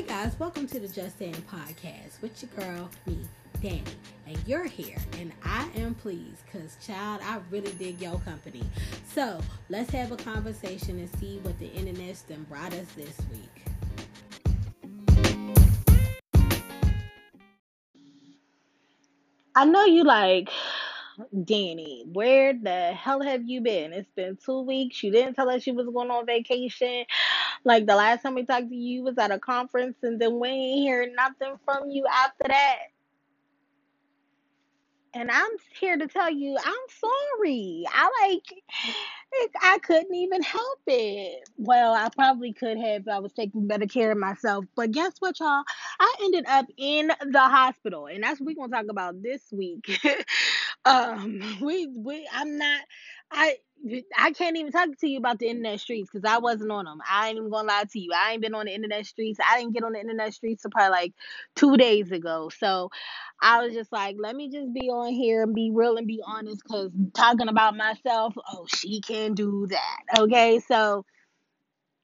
Hey guys, welcome to the Just Saying podcast with your girl, me, Danny. And you're here, and I am pleased because, child, I really dig your company. So let's have a conversation and see what the internet's done brought us this week. I know you like Danny. Where the hell have you been? It's been two weeks. You didn't tell us you was going on vacation. Like the last time we talked to you was at a conference, and then we ain't hear nothing from you after that. And I'm here to tell you, I'm sorry. I like, I couldn't even help it. Well, I probably could have if I was taking better care of myself. But guess what, y'all? I ended up in the hospital, and that's what we're gonna talk about this week. um, we we I'm not. I I can't even talk to you about the internet streets because I wasn't on them. I ain't even gonna lie to you. I ain't been on the internet streets. I didn't get on the internet streets until probably like two days ago. So I was just like, let me just be on here and be real and be honest because talking about myself, oh, she can do that. Okay, so.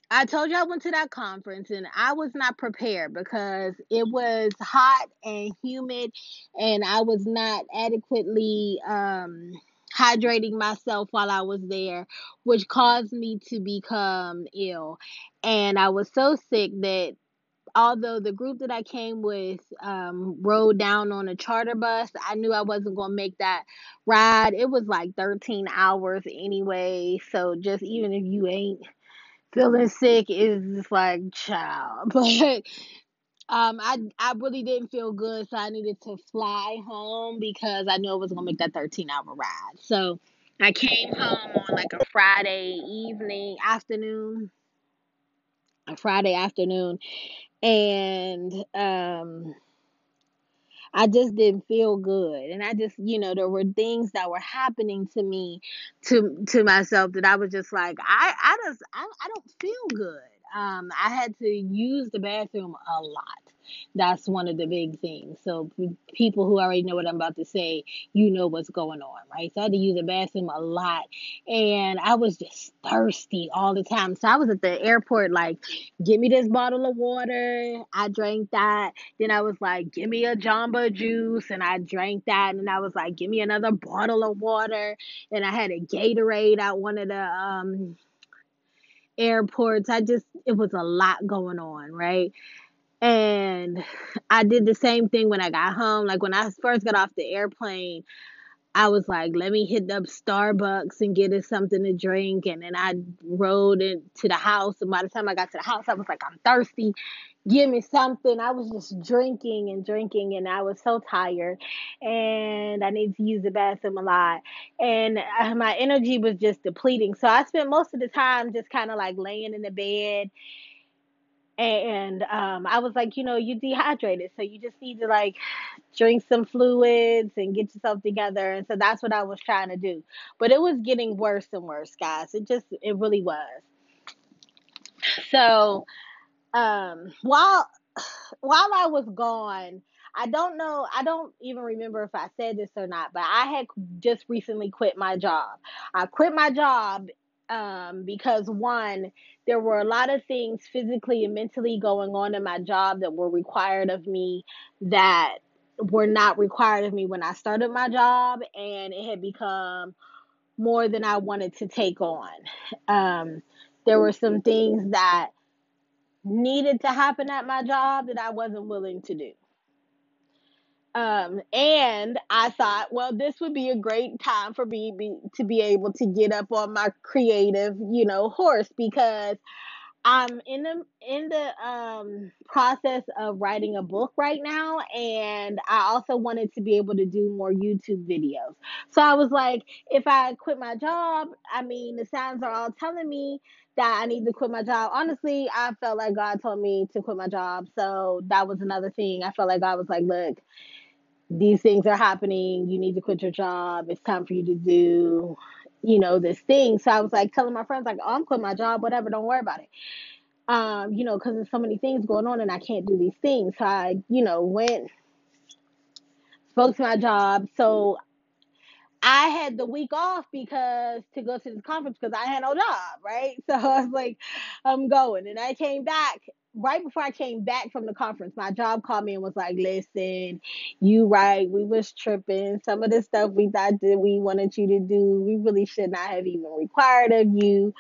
I told you I went to that conference and I was not prepared because it was hot and humid and I was not adequately um hydrating myself while I was there, which caused me to become ill. And I was so sick that although the group that I came with um, rode down on a charter bus, I knew I wasn't going to make that ride. It was like 13 hours anyway. So just even if you ain't feeling sick, it's just like, child. But um, I I really didn't feel good, so I needed to fly home because I knew I was gonna make that 13 hour ride. So I came home on like a Friday evening, afternoon, a Friday afternoon, and um, I just didn't feel good, and I just, you know, there were things that were happening to me, to to myself that I was just like, I I just I, I don't feel good. Um, I had to use the bathroom a lot. That's one of the big things. So people who already know what I'm about to say, you know what's going on, right? So I had to use the bathroom a lot, and I was just thirsty all the time. So I was at the airport like, give me this bottle of water. I drank that. Then I was like, give me a Jamba juice, and I drank that. And I was like, give me another bottle of water, and I had a Gatorade at one of the um airports. I just, it was a lot going on, right? And I did the same thing when I got home. Like when I first got off the airplane, I was like, let me hit up Starbucks and get us something to drink. And then I rode into the house. And by the time I got to the house, I was like, I'm thirsty. Give me something. I was just drinking and drinking, and I was so tired. And I needed to use the bathroom a lot. And uh, my energy was just depleting. So I spent most of the time just kind of like laying in the bed and um, I was like, you know, you dehydrated, so you just need to like drink some fluids and get yourself together. And so that's what I was trying to do. But it was getting worse and worse, guys. It just, it really was. So um, while while I was gone, I don't know, I don't even remember if I said this or not, but I had just recently quit my job. I quit my job um, because one, there were a lot of things physically and mentally going on in my job that were required of me that were not required of me when I started my job, and it had become more than I wanted to take on. Um, there were some things that needed to happen at my job that I wasn't willing to do. Um, and I thought, well, this would be a great time for me be, to be able to get up on my creative, you know, horse because I'm in the in the um, process of writing a book right now, and I also wanted to be able to do more YouTube videos. So I was like, if I quit my job, I mean, the signs are all telling me that I need to quit my job. Honestly, I felt like God told me to quit my job, so that was another thing. I felt like God was like, look these things are happening. You need to quit your job. It's time for you to do, you know, this thing. So I was like telling my friends, like, oh, I'm quitting my job, whatever, don't worry about it. Um, you know, because there's so many things going on and I can't do these things. So I, you know, went, spoke to my job. So I had the week off because to go to this conference because I had no job, right? So I was like, I'm going. And I came back right before I came back from the conference, my job called me and was like, "Listen, you right, we was tripping. Some of the stuff we thought that we wanted you to do, we really should not have even required of you.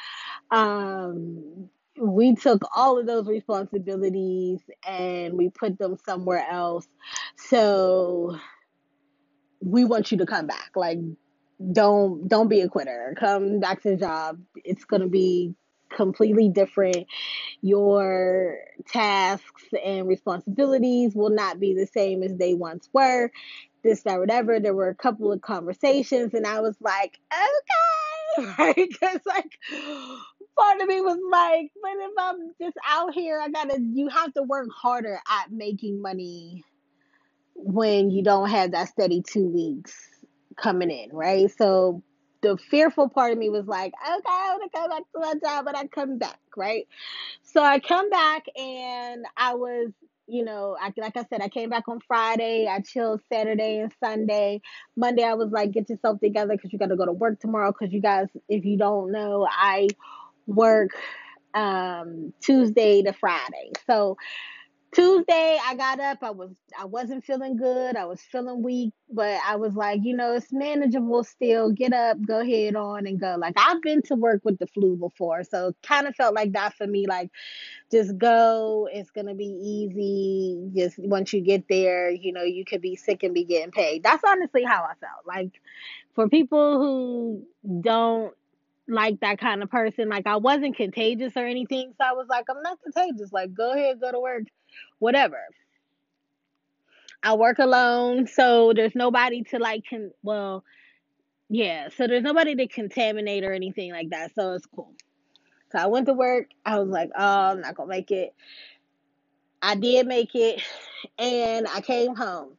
Um, we took all of those responsibilities and we put them somewhere else. So we want you to come back. Like, don't don't be a quitter. Come back to the job. It's gonna be completely different. Your tasks and responsibilities will not be the same as they once were. This, that, whatever. There were a couple of conversations, and I was like, okay, right? Because like part of me was like, but if I'm just out here, I gotta. You have to work harder at making money when you don't have that steady two weeks coming in, right? So the fearful part of me was like, okay, I want to go back to my job, but I come back, right? So I come back and I was, you know, I, like I said, I came back on Friday. I chilled Saturday and Sunday. Monday, I was like, get yourself together because you got to go to work tomorrow. Because you guys, if you don't know, I work um, Tuesday to Friday. So Tuesday I got up. I was I wasn't feeling good. I was feeling weak, but I was like, you know, it's manageable still. Get up, go head on and go. Like I've been to work with the flu before, so kind of felt like that for me. Like just go. It's gonna be easy. Just once you get there, you know, you could be sick and be getting paid. That's honestly how I felt. Like for people who don't like that kind of person. Like I wasn't contagious or anything, so I was like, I'm not contagious. Like go ahead, go to work whatever. I work alone, so there's nobody to like can well, yeah, so there's nobody to contaminate or anything like that. So it's cool. So I went to work. I was like, oh, I'm not gonna make it. I did make it, and I came home.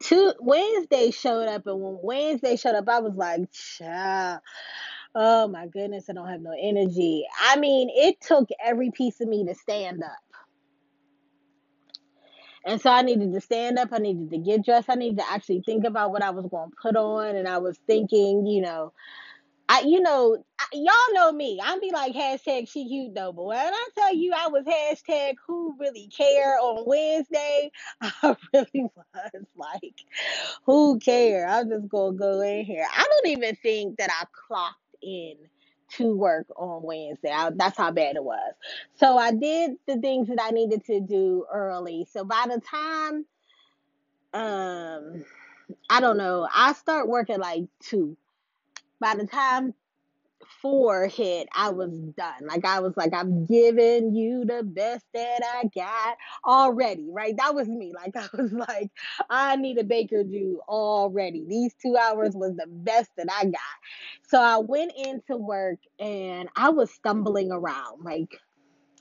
Two Wednesday showed up, and when Wednesday showed up, I was like, child. Oh my goodness, I don't have no energy. I mean, it took every piece of me to stand up. And so I needed to stand up. I needed to get dressed. I needed to actually think about what I was going to put on. And I was thinking, you know, I, you know, I, y'all know me. I'd be like hashtag she cute though, but when I tell you I was hashtag who really care on Wednesday, I really was like, who care? I'm just gonna go in here. I don't even think that I clocked in to work on Wednesday. I, that's how bad it was. So I did the things that I needed to do early. So by the time, um, I don't know, I start working like two. By the time four hit, I was done. Like I was like, I'm giving you the best that I got already, right? That was me. Like I was like, I need a Baker do already. These two hours was the best that I got. So I went into work and I was stumbling around, like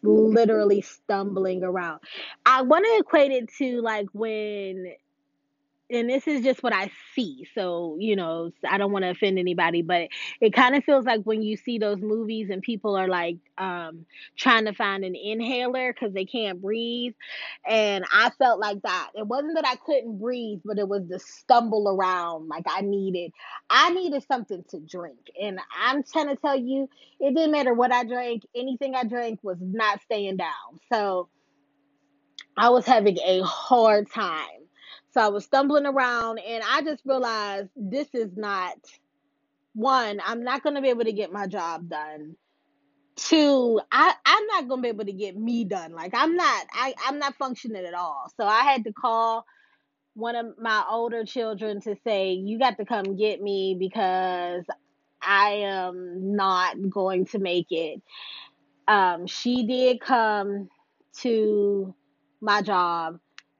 literally stumbling around. I want to equate it to like when and this is just what I see. So, you know, I don't want to offend anybody, but it kind of feels like when you see those movies and people are like um, trying to find an inhaler because they can't breathe. And I felt like that. It wasn't that I couldn't breathe, but it was the stumble around. Like I needed, I needed something to drink. And I'm trying to tell you, it didn't matter what I drank. Anything I drank was not staying down. So I was having a hard time so I was stumbling around and I just realized this is not one, I'm not going to be able to get my job done. Two, I, I'm not going to be able to get me done. Like I'm not, I, I'm not functioning at all. So I had to call one of my older children to say, you got to come get me because I am not going to make it. Um, she did come to my job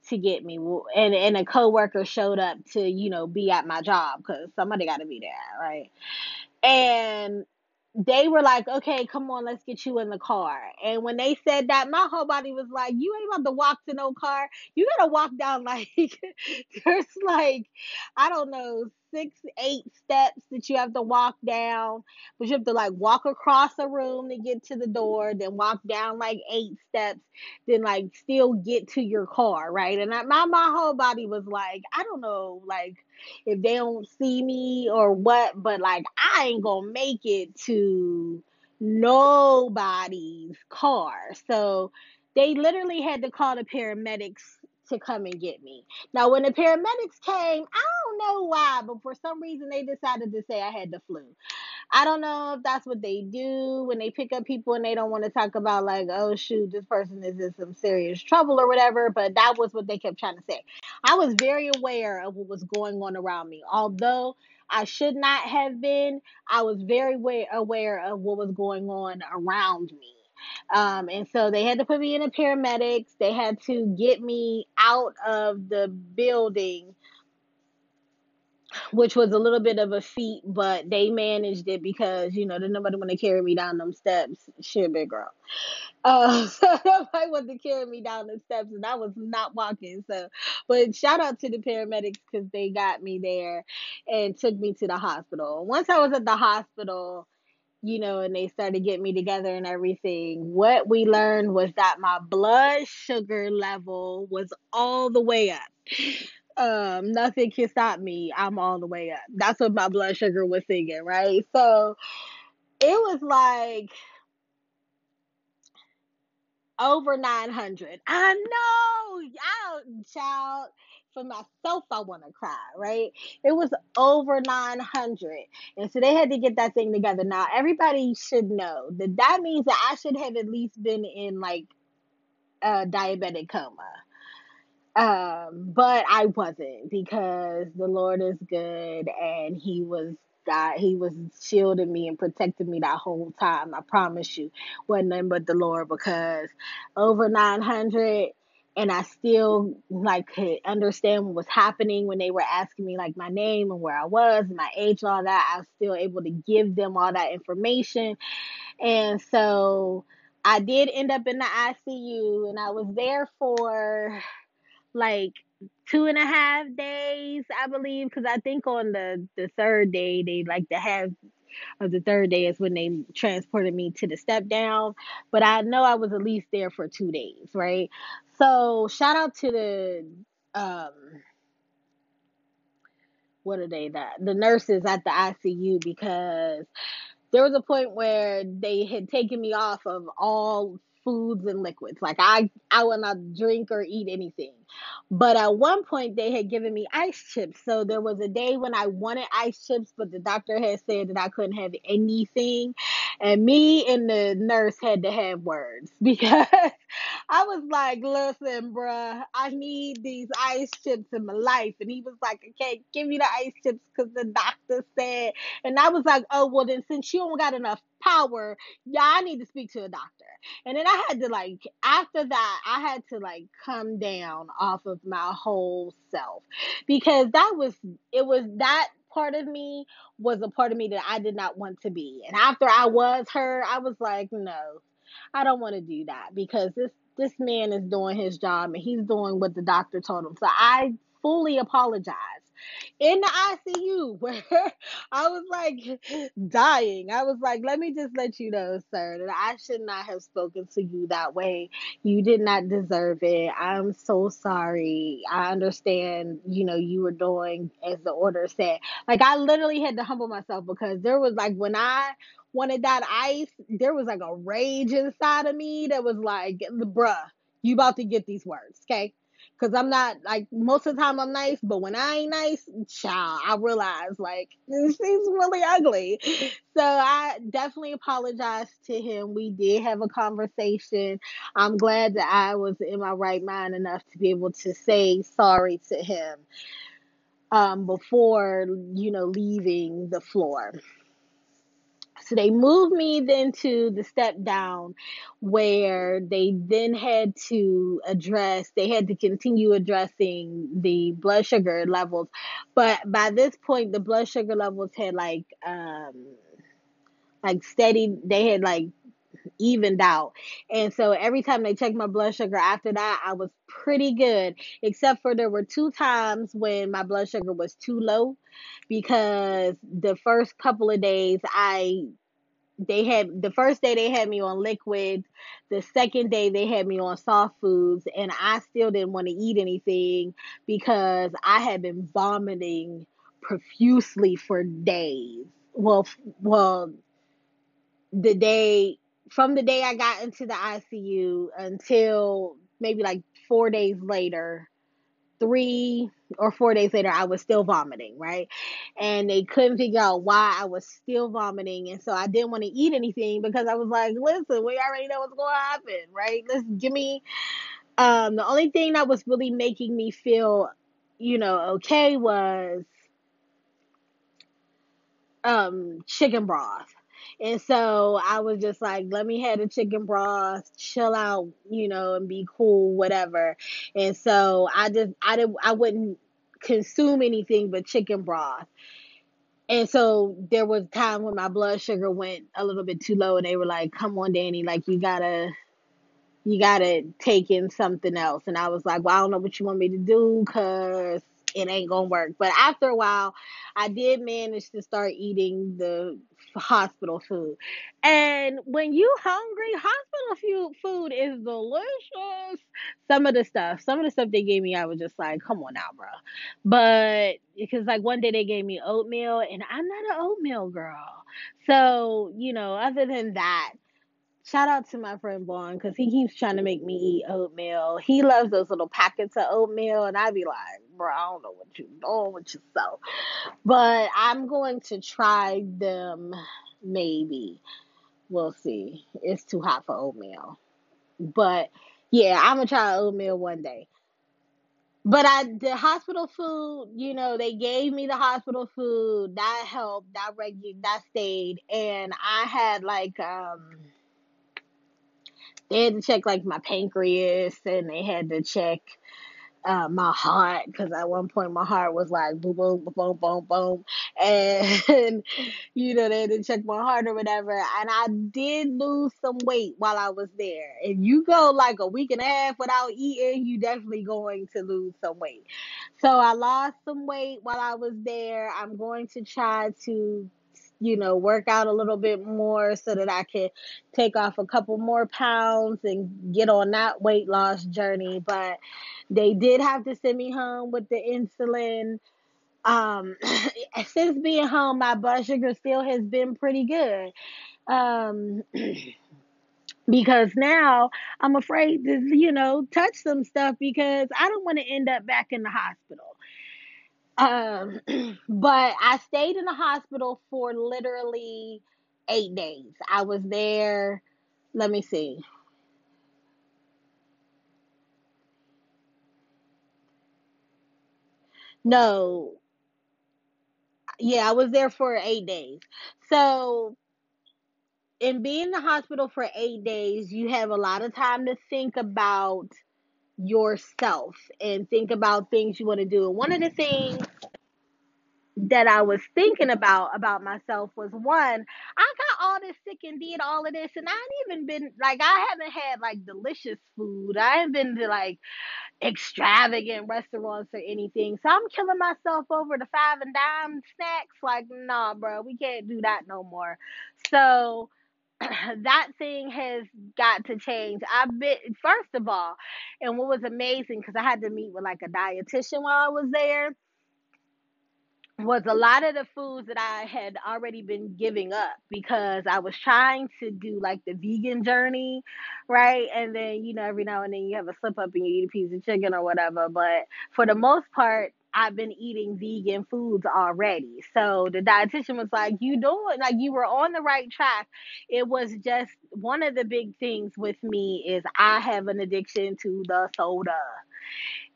to get me and and a coworker showed up to you know be at my job because somebody got to be there right and they were like, okay, come on, let's get you in the car. And when they said that, my whole body was like, you ain't about to walk to no car. You gotta walk down like there's like, I don't know, six, eight steps that you have to walk down. But you have to like walk across a room to get to the door, then walk down like eight steps, then like still get to your car, right? And I, my my whole body was like, I don't know, like if they don't see me or what, but like I ain't gonna make it to nobody's car. So they literally had to call the paramedics to come and get me. Now, when the paramedics came, I don't know why, but for some reason they decided to say I had the flu. I don't know if that's what they do when they pick up people and they don't want to talk about like, oh shoot, this person is in some serious trouble or whatever. But that was what they kept trying to say. I was very aware of what was going on around me, although I should not have been. I was very aware of what was going on around me. Um, and so they had to put me in a paramedics. They had to get me out of the building which was a little bit of a feat, but they managed it because you know there's nobody want to carry me down them steps. Shit, big girl. Uh, so nobody wanted to carry me down the steps, and I was not walking. So, but shout out to the paramedics because they got me there and took me to the hospital. Once I was at the hospital, you know, and they started getting me together and everything. What we learned was that my blood sugar level was all the way up um, nothing can stop me. I'm all the way up. That's what my blood sugar was singing, right? So it was like over 900. I know, y'all, child. For myself, I want to cry, right? It was over 900. And so they had to get that thing together. Now, everybody should know that that means that I should have at least been in like a diabetic coma um, but I wasn't because the Lord is good and He was God, He was shielding me and protecting me that whole time. I promise you, wasn't nothing but the Lord because over 900 and I still like could understand what was happening when they were asking me like my name and where I was and my age all that. I was still able to give them all that information. And so I did end up in the ICU and I was there for like two and a half days, I believe, because I think on the the third day they like to half of the third day is when they transported me to the step down. But I know I was at least there for two days, right? So shout out to the um what are they that the nurses at the ICU because there was a point where they had taken me off of all foods and liquids. Like I, I will not drink or eat anything. But at one point they had given me ice chips. So there was a day when I wanted ice chips, but the doctor had said that I couldn't have anything. And me and the nurse had to have words because I was like, listen, bruh, I need these ice chips in my life. And he was like, can't give you the ice chips because the doctor said. And I was like, oh, well, then since you don't got enough power, yeah, I need to speak to a doctor. And then I had to like after that, I had to like come down off of my whole self because that was it was that part of me was a part of me that I did not want to be. And after I was her, I was like, no, I don't want to do that because this this man is doing his job and he's doing what the doctor told him. So I fully apologize in the ICU where I was like dying. I was like, let me just let you know, sir, that I should not have spoken to you that way. You did not deserve it. I'm so sorry. I understand, you know, you were doing as the order said. Like, I literally had to humble myself because there was like, when I wanted that ice, there was like a rage inside of me that was like, bruh, you about to get these words, okay? Cause I'm not like most of the time I'm nice, but when I ain't nice, child, I realize like she's really ugly. So I definitely apologize to him. We did have a conversation. I'm glad that I was in my right mind enough to be able to say sorry to him um, before you know leaving the floor. So they moved me then to the step down where they then had to address, they had to continue addressing the blood sugar levels. But by this point, the blood sugar levels had like, um, like steady, they had like evened out. And so every time they checked my blood sugar after that, I was pretty good, except for there were two times when my blood sugar was too low because the first couple of days I they had the first day they had me on liquids the second day they had me on soft foods and i still didn't want to eat anything because i had been vomiting profusely for days well well the day from the day I got into the ICU until maybe like four days later, three or four days later, I was still vomiting, right? And they couldn't figure out why I was still vomiting. And so I didn't want to eat anything because I was like, listen, we already know what's going to happen, right? Let's give me. Um, the only thing that was really making me feel, you know, okay was um chicken broth. And so I was just like, let me have the chicken broth, chill out, you know, and be cool, whatever. And so I just I didn't I wouldn't consume anything but chicken broth. And so there was time when my blood sugar went a little bit too low and they were like, Come on, Danny, like you gotta you gotta take in something else. And I was like, Well, I don't know what you want me to do because it ain't gonna work. But after a while, I did manage to start eating the hospital food. And when you hungry, hospital food is delicious. Some of the stuff, some of the stuff they gave me, I was just like, come on now, bro. But because like one day they gave me oatmeal, and I'm not an oatmeal girl. So you know, other than that, Shout out to my friend Vaughn because he keeps trying to make me eat oatmeal. He loves those little packets of oatmeal, and I'd be like, bro, I don't know what you're doing with yourself. But I'm going to try them maybe. We'll see. It's too hot for oatmeal. But yeah, I'm gonna try oatmeal one day. But I the hospital food, you know, they gave me the hospital food. That helped. That regu- that stayed. And I had like um they had to check like my pancreas and they had to check uh, my heart because at one point my heart was like boom boom boom boom boom. And you know they to check my heart or whatever. And i did lose some weight while i was there. If you go like a week and a half without eating you definitely going to lose some weight. So i lost some weight while i was there. I'm going to try to you know, work out a little bit more so that I can take off a couple more pounds and get on that weight loss journey. But they did have to send me home with the insulin. Um, since being home, my blood sugar still has been pretty good. Um, because now I'm afraid to, you know, touch some stuff because I don't want to end up back in the hospital. Um, but I stayed in the hospital for literally eight days. I was there, let me see. No, yeah, I was there for eight days. So, in being in the hospital for eight days, you have a lot of time to think about yourself and think about things you want to do. And one of the things that I was thinking about about myself was one, I got all this sick and did all of this, and I ain't even been like I haven't had like delicious food. I ain't been to like extravagant restaurants or anything. So I'm killing myself over the five and dime snacks. Like, nah, bro, we can't do that no more. So that thing has got to change. I've been first of all, and what was amazing because I had to meet with like a dietitian while I was there was a lot of the foods that I had already been giving up because I was trying to do like the vegan journey, right? And then, you know, every now and then you have a slip up and you eat a piece of chicken or whatever. But for the most part, I've been eating vegan foods already. So the dietitian was like, You doing like you were on the right track. It was just one of the big things with me is I have an addiction to the soda.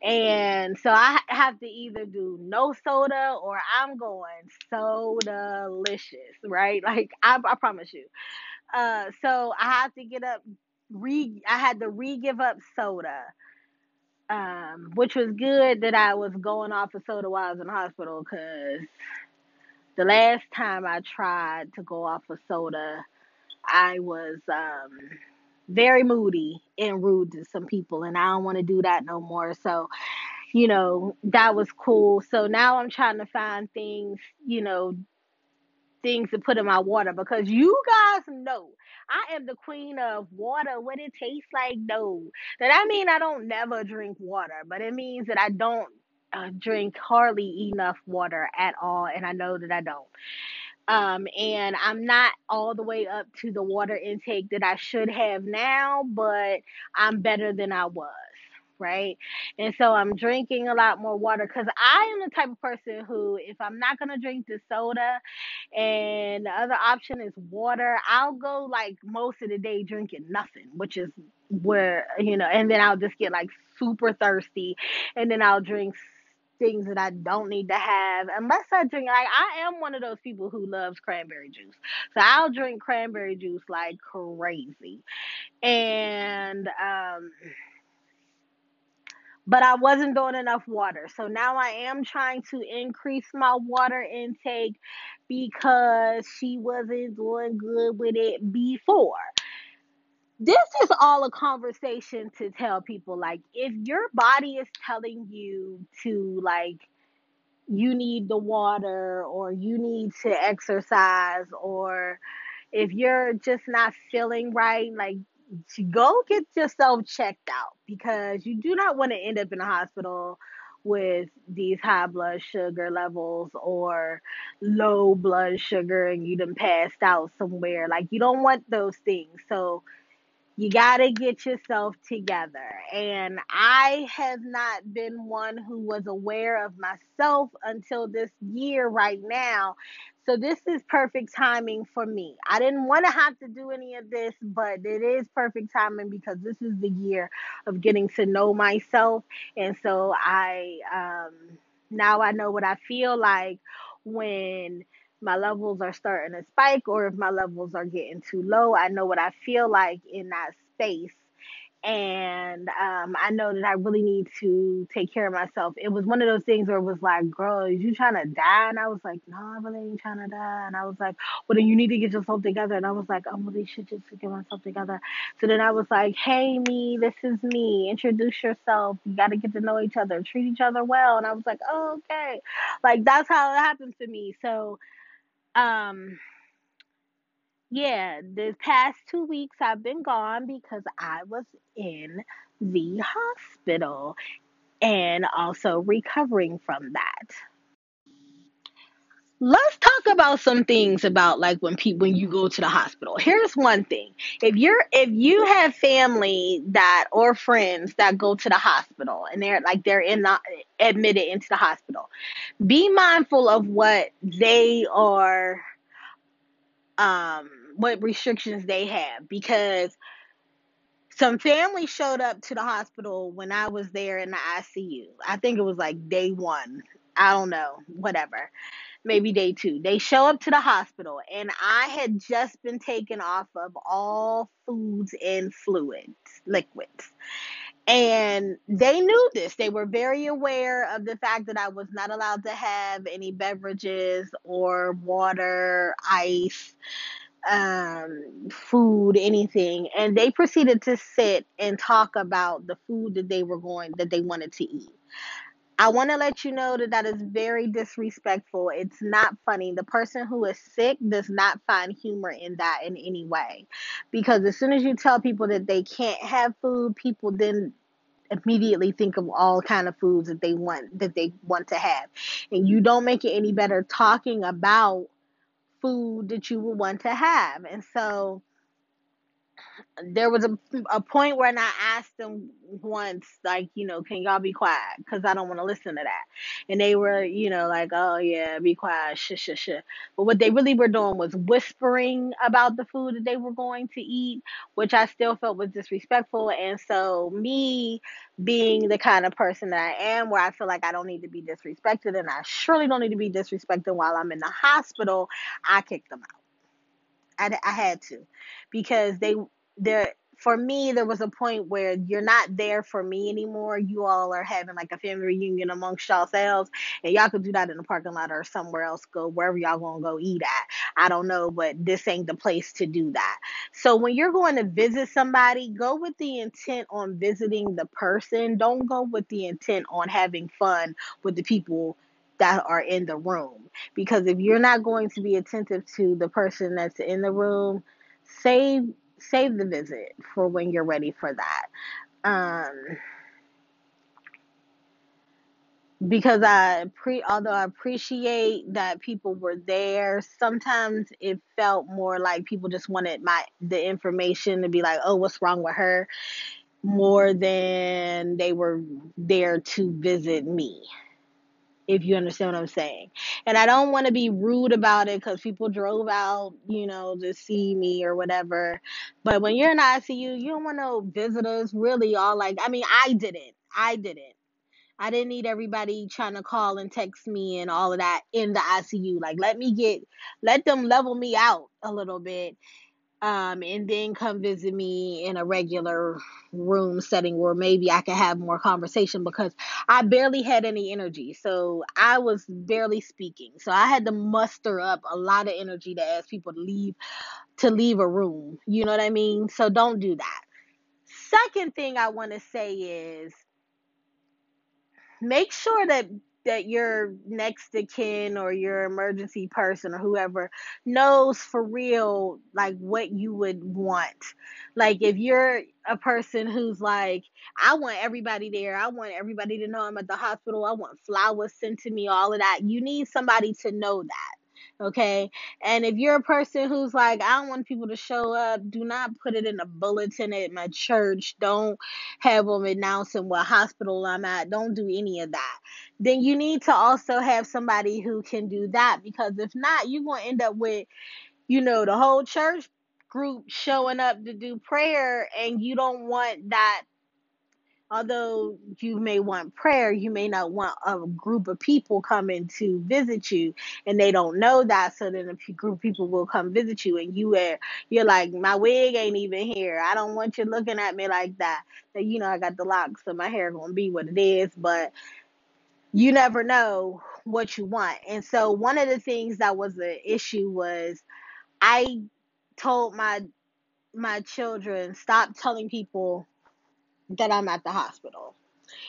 And so I have to either do no soda or I'm going soda delicious, right? Like I, I promise you. Uh, so I have to get up, re I had to re give up soda, um, which was good that I was going off of soda while I was in the hospital because the last time I tried to go off of soda, I was um very moody and rude to some people and I don't want to do that no more. So, you know, that was cool. So now I'm trying to find things, you know, things to put in my water because you guys know I am the queen of water. What it tastes like, no. That I mean I don't never drink water, but it means that I don't uh, drink hardly enough water at all, and I know that I don't. Um, and I'm not all the way up to the water intake that I should have now, but I'm better than I was, right? And so I'm drinking a lot more water because I am the type of person who, if I'm not gonna drink the soda and the other option is water, I'll go like most of the day drinking nothing, which is where, you know, and then I'll just get like super thirsty and then I'll drink things that I don't need to have unless I drink like I am one of those people who loves cranberry juice. So I'll drink cranberry juice like crazy. And um but I wasn't doing enough water. So now I am trying to increase my water intake because she wasn't doing good with it before. This is all a conversation to tell people like if your body is telling you to like you need the water or you need to exercise or if you're just not feeling right, like go get yourself checked out because you do not want to end up in a hospital with these high blood sugar levels or low blood sugar and you done passed out somewhere. Like you don't want those things. So you got to get yourself together. And I have not been one who was aware of myself until this year right now. So this is perfect timing for me. I didn't want to have to do any of this, but it is perfect timing because this is the year of getting to know myself. And so I um now I know what I feel like when my levels are starting to spike or if my levels are getting too low. I know what I feel like in that space. And um, I know that I really need to take care of myself. It was one of those things where it was like, girl, you trying to die? And I was like, no, I really ain't trying to die. And I was like, well, then you need to get yourself together. And I was like, I really should just get myself together. So then I was like, hey, me, this is me. Introduce yourself. You got to get to know each other, treat each other well. And I was like, oh, okay. Like, that's how it happened to me. So, um, yeah, the past two weeks I've been gone because I was in the hospital and also recovering from that. Let's talk about some things about like when people when you go to the hospital. Here's one thing. If you're if you have family that or friends that go to the hospital and they're like they're in the admitted into the hospital, be mindful of what they are um what restrictions they have because some family showed up to the hospital when I was there in the ICU. I think it was like day one. I don't know, whatever. Maybe day two. They show up to the hospital, and I had just been taken off of all foods and fluids, liquids. And they knew this. They were very aware of the fact that I was not allowed to have any beverages or water, ice, um, food, anything. And they proceeded to sit and talk about the food that they were going, that they wanted to eat. I want to let you know that that is very disrespectful. It's not funny. The person who is sick does not find humor in that in any way. Because as soon as you tell people that they can't have food, people then immediately think of all kind of foods that they want that they want to have. And you don't make it any better talking about food that you would want to have. And so there was a, a point when I asked them once, like, you know, can y'all be quiet? Because I don't want to listen to that. And they were, you know, like, oh, yeah, be quiet, shh, shh, shh. But what they really were doing was whispering about the food that they were going to eat, which I still felt was disrespectful. And so, me being the kind of person that I am, where I feel like I don't need to be disrespected, and I surely don't need to be disrespected while I'm in the hospital, I kicked them out. I, I had to because they there for me there was a point where you're not there for me anymore. You all are having like a family reunion amongst yourselves and y'all could do that in the parking lot or somewhere else go wherever y'all gonna go eat at. I don't know but this ain't the place to do that. So when you're going to visit somebody go with the intent on visiting the person. Don't go with the intent on having fun with the people that are in the room because if you're not going to be attentive to the person that's in the room save save the visit for when you're ready for that. Um, because I pre although I appreciate that people were there, sometimes it felt more like people just wanted my the information to be like, oh, what's wrong with her, more than they were there to visit me. If you understand what I'm saying. And I don't want to be rude about it because people drove out, you know, to see me or whatever. But when you're in ICU, you don't want no visitors really all like, I mean, I didn't. I didn't. I didn't need everybody trying to call and text me and all of that in the ICU. Like, let me get, let them level me out a little bit. Um, and then come visit me in a regular room setting where maybe I could have more conversation because I barely had any energy. So I was barely speaking. So I had to muster up a lot of energy to ask people to leave to leave a room. You know what I mean? So don't do that. Second thing I want to say is make sure that that your next of kin or your emergency person or whoever knows for real like what you would want. Like if you're a person who's like, I want everybody there, I want everybody to know I'm at the hospital, I want flowers sent to me, all of that. You need somebody to know that. Okay. And if you're a person who's like, I don't want people to show up, do not put it in a bulletin at my church. Don't have them announcing what hospital I'm at. Don't do any of that. Then you need to also have somebody who can do that because if not, you're going to end up with, you know, the whole church group showing up to do prayer and you don't want that although you may want prayer, you may not want a group of people coming to visit you, and they don't know that. So then a group of people will come visit you, and you are you're like, my wig ain't even here. I don't want you looking at me like that. You know, I got the locks, so my hair gonna be what it is, but you never know what you want. And so one of the things that was an issue was I told my my children stop telling people that I'm at the hospital.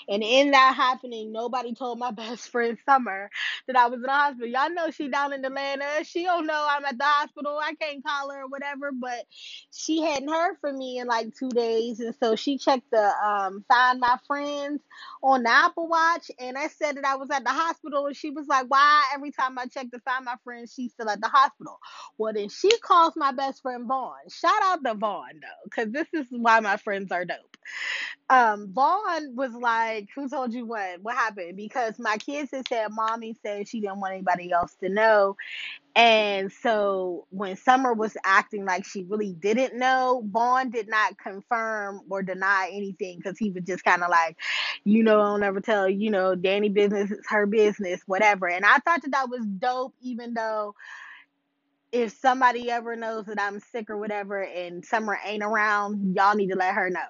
And in that happening, nobody told my best friend Summer that I was in the hospital. Y'all know she down in Atlanta. She don't know I'm at the hospital. I can't call her or whatever, but she hadn't heard from me in like two days. And so she checked the um, find my friends on the Apple Watch and I said that I was at the hospital and she was like, Why every time I check to find my friends, she's still at the hospital? Well then she calls my best friend Vaughn. Shout out to Vaughn though, because this is why my friends are dope um Vaughn was like, Who told you what? What happened? Because my kids had said mommy said she didn't want anybody else to know. And so when Summer was acting like she really didn't know, Vaughn did not confirm or deny anything because he was just kind of like, you know, I'll never tell, you know, Danny business is her business, whatever. And I thought that that was dope, even though if somebody ever knows that I'm sick or whatever and Summer ain't around, y'all need to let her know.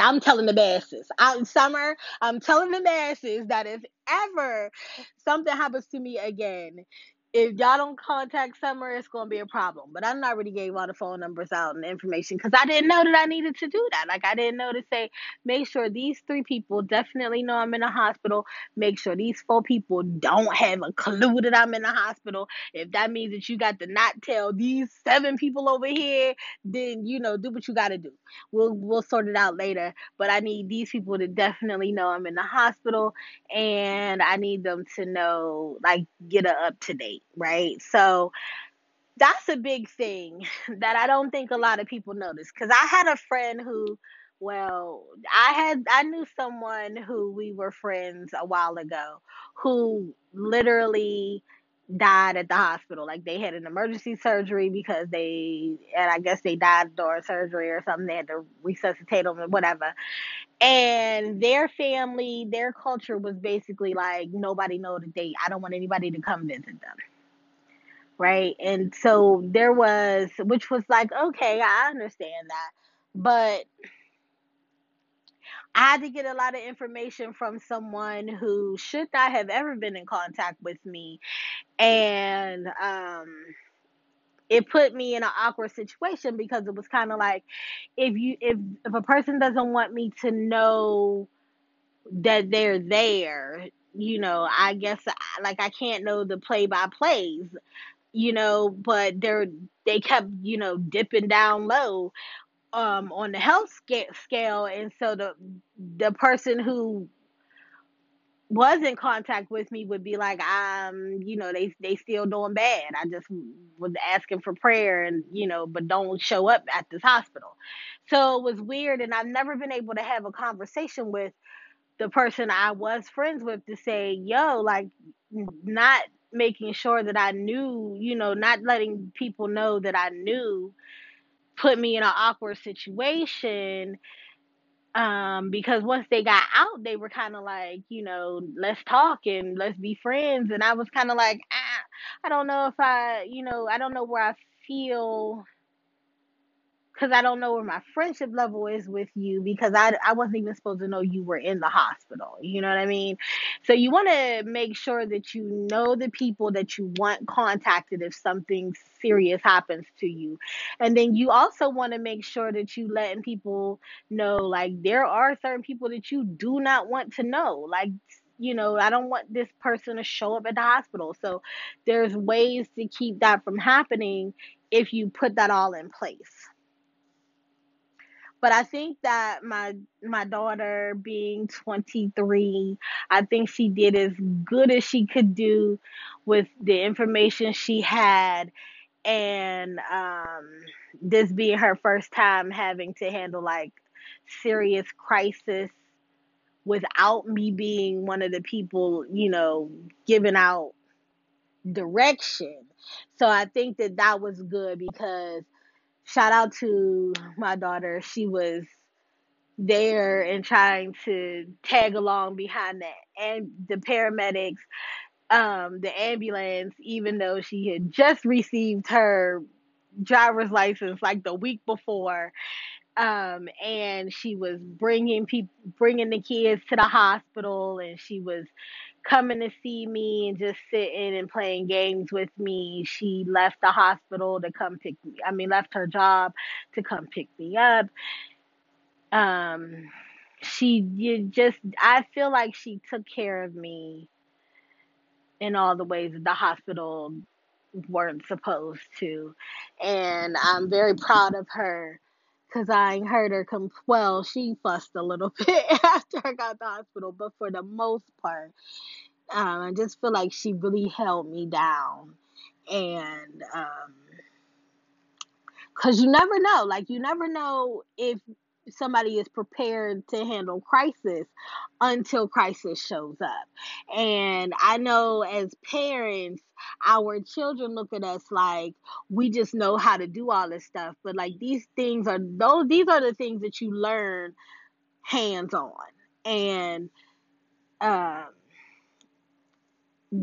I'm telling the masses. I'm summer. I'm telling the masses that if ever something happens to me again, if y'all don't contact Summer, it's gonna be a problem. But I already gave all the phone numbers out and information because I didn't know that I needed to do that. Like I didn't know to say, make sure these three people definitely know I'm in a hospital. Make sure these four people don't have a clue that I'm in a hospital. If that means that you got to not tell these seven people over here, then you know, do what you gotta do. We'll we'll sort it out later. But I need these people to definitely know I'm in the hospital and I need them to know, like, get a up to date right? So that's a big thing that I don't think a lot of people notice. Because I had a friend who, well, I had I knew someone who we were friends a while ago who literally died at the hospital. Like they had an emergency surgery because they, and I guess they died during surgery or something. They had to resuscitate them or whatever. And their family, their culture was basically like nobody know the date. I don't want anybody to come visit them right? And so there was, which was like, okay, I understand that. But I had to get a lot of information from someone who should not have ever been in contact with me. And um, it put me in an awkward situation because it was kind of like if you if if a person doesn't want me to know that they're there you know i guess I, like i can't know the play by plays you know, but they're they kept, you know, dipping down low um on the health scale, and so the the person who was in contact with me would be like, um, you know, they they still doing bad. I just was asking for prayer and you know, but don't show up at this hospital. So it was weird, and I've never been able to have a conversation with the person I was friends with to say, yo, like, not making sure that I knew, you know, not letting people know that I knew put me in an awkward situation um because once they got out they were kind of like you know let's talk and let's be friends. And i was kind of like ah, i don't know if i you know i don't know where i feel because I don't know where my friendship level is with you because I, I wasn't even supposed to know you were in the hospital. You know what I mean? So you want to make sure that you know the people that you want contacted if something serious happens to you. And then you also want to make sure that you letting people know like there are certain people that you do not want to know. Like you know, I don't want this person to show up at the hospital. So there's ways to keep that from happening if you put that all in place. But I think that my my daughter being 23, I think she did as good as she could do with the information she had and um this being her first time having to handle like serious crisis without me being one of the people, you know, giving out direction. So I think that that was good because shout out to my daughter. She was there and trying to tag along behind that and the paramedics, um, the ambulance, even though she had just received her driver's license like the week before. Um, and she was bringing people, bringing the kids to the hospital, and she was coming to see me and just sitting and playing games with me. She left the hospital to come pick me. I mean, left her job to come pick me up. Um, she you just I feel like she took care of me in all the ways that the hospital weren't supposed to. And I'm very proud of her because I heard her come. Well, she fussed a little bit after I got the hospital, but for the most part, um, I just feel like she really held me down. And um, because you never know, like, you never know if somebody is prepared to handle crisis until crisis shows up. And I know as parents, our children look at us like we just know how to do all this stuff, but like these things are those these are the things that you learn hands on. And um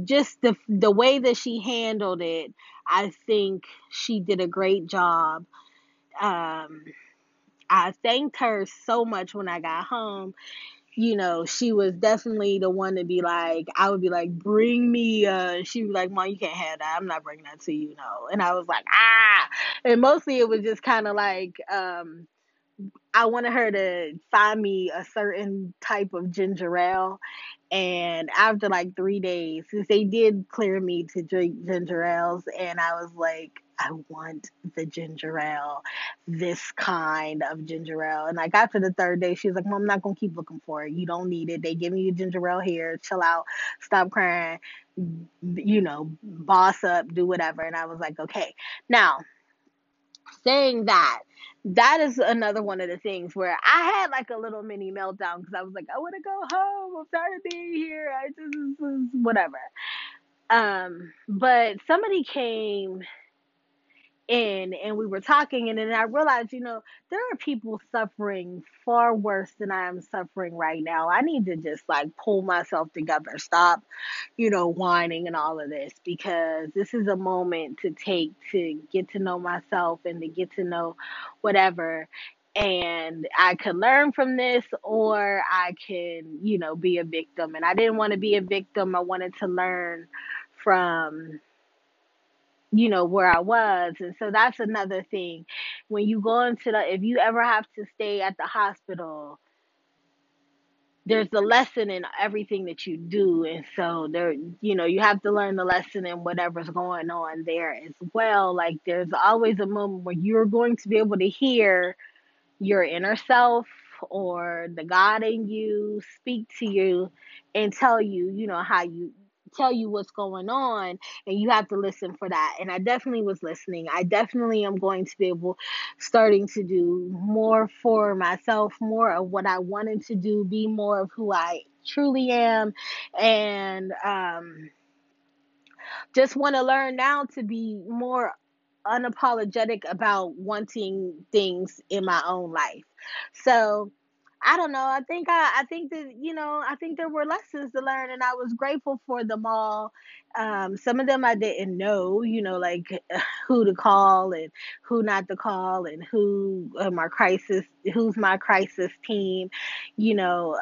just the the way that she handled it, I think she did a great job. Um, I thanked her so much when I got home. You know, she was definitely the one to be like, I would be like, bring me. Uh, she'd be like, Mom, you can't have that. I'm not bringing that to you, no. And I was like, ah. And mostly it was just kind of like, um, I wanted her to find me a certain type of ginger ale. And after like three days, since they did clear me to drink ginger ales, and I was like, I want the ginger ale, this kind of ginger ale. And like after the third day, she was like, Mom, I'm not gonna keep looking for it. You don't need it. They give you ginger ale here. Chill out. Stop crying. You know, boss up, do whatever. And I was like, okay. Now, saying that, that is another one of the things where I had like a little mini meltdown because I was like, I want to go home. I'm tired of being here. I just whatever. Um, but somebody came in and we were talking and then I realized, you know, there are people suffering far worse than I am suffering right now. I need to just like pull myself together, stop, you know, whining and all of this because this is a moment to take to get to know myself and to get to know whatever and I could learn from this or I can, you know, be a victim. And I didn't want to be a victim. I wanted to learn from you know where I was and so that's another thing. When you go into the if you ever have to stay at the hospital there's the lesson in everything that you do and so there you know you have to learn the lesson in whatever's going on there as well. Like there's always a moment where you're going to be able to hear your inner self or the God in you speak to you and tell you, you know, how you tell you what's going on and you have to listen for that. And i definitely was listening. I definitely am going to be able starting to do more for myself more of what i wanted to do be more of who i truly am. And um just want to learn now to be more unapologetic about wanting things in my own life. So I don't know. I think I, I think that you know I think there were lessons to learn, and I was grateful for them all. Um, some of them I didn't know, you know, like who to call and who not to call, and who uh, my crisis, who's my crisis team, you know,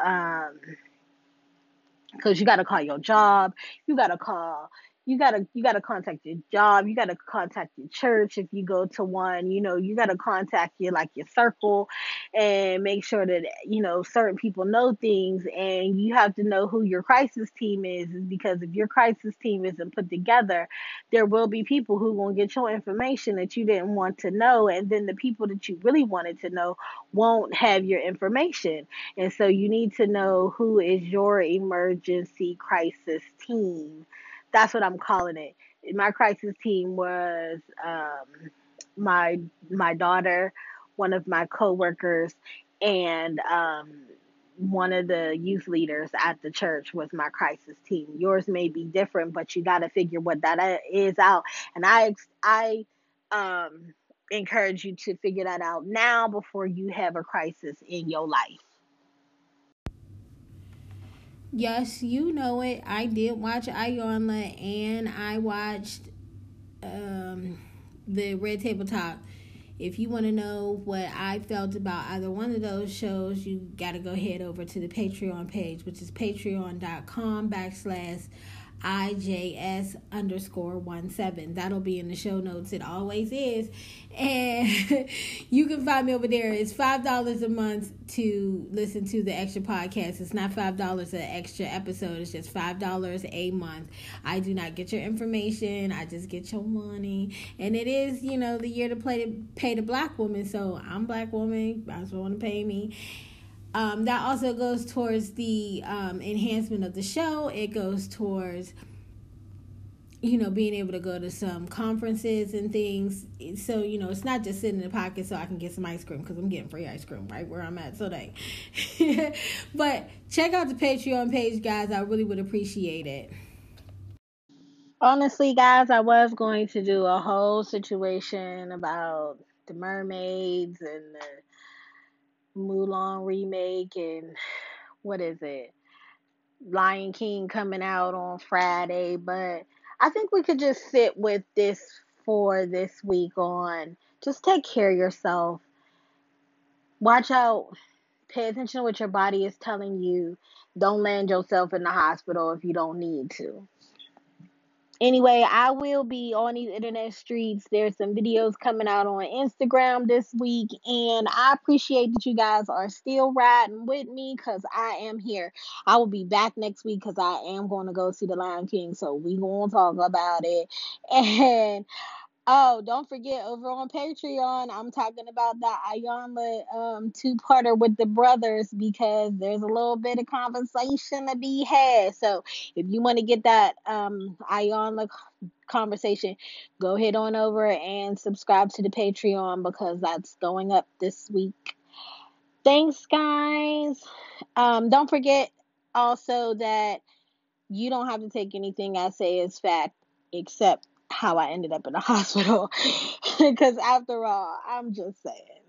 because um, you got to call your job, you got to call you gotta you gotta contact your job you gotta contact your church if you go to one you know you gotta contact your like your circle and make sure that you know certain people know things and you have to know who your crisis team is because if your crisis team isn't put together there will be people who will get your information that you didn't want to know and then the people that you really wanted to know won't have your information. And so you need to know who is your emergency crisis team that's what I'm calling it. My crisis team was um, my my daughter, one of my coworkers, and um, one of the youth leaders at the church was my crisis team. Yours may be different, but you got to figure what that is out. And I I um, encourage you to figure that out now before you have a crisis in your life. Yes, you know it. I did watch Iyanla and I watched um, the Red Table Talk. If you want to know what I felt about either one of those shows, you got to go head over to the Patreon page, which is patreon.com backslash IJS underscore one seven. That'll be in the show notes. It always is. And you can find me over there. It's five dollars a month to listen to the extra podcast. It's not five dollars an extra episode, it's just five dollars a month. I do not get your information, I just get your money. And it is, you know, the year to play to pay the black woman. So I'm black woman, as well want to pay me. Um, that also goes towards the um, enhancement of the show. It goes towards, you know, being able to go to some conferences and things. So, you know, it's not just sitting in the pocket so I can get some ice cream because I'm getting free ice cream right where I'm at today. but check out the Patreon page, guys. I really would appreciate it. Honestly, guys, I was going to do a whole situation about the mermaids and the Mulan remake and what is it? Lion King coming out on Friday, but I think we could just sit with this for this week on just take care of yourself. Watch out. Pay attention to what your body is telling you. Don't land yourself in the hospital if you don't need to. Anyway, I will be on these internet streets. There's some videos coming out on Instagram this week, and I appreciate that you guys are still riding with me because I am here. I will be back next week because I am going to go see the Lion King, so we gonna talk about it. And Oh, don't forget over on Patreon, I'm talking about the Iyanla um two parter with the brothers because there's a little bit of conversation to be had. So if you want to get that um Iyanla conversation, go head on over and subscribe to the Patreon because that's going up this week. Thanks, guys. Um, don't forget also that you don't have to take anything I say as fact except how I ended up in the hospital. Because after all, I'm just saying.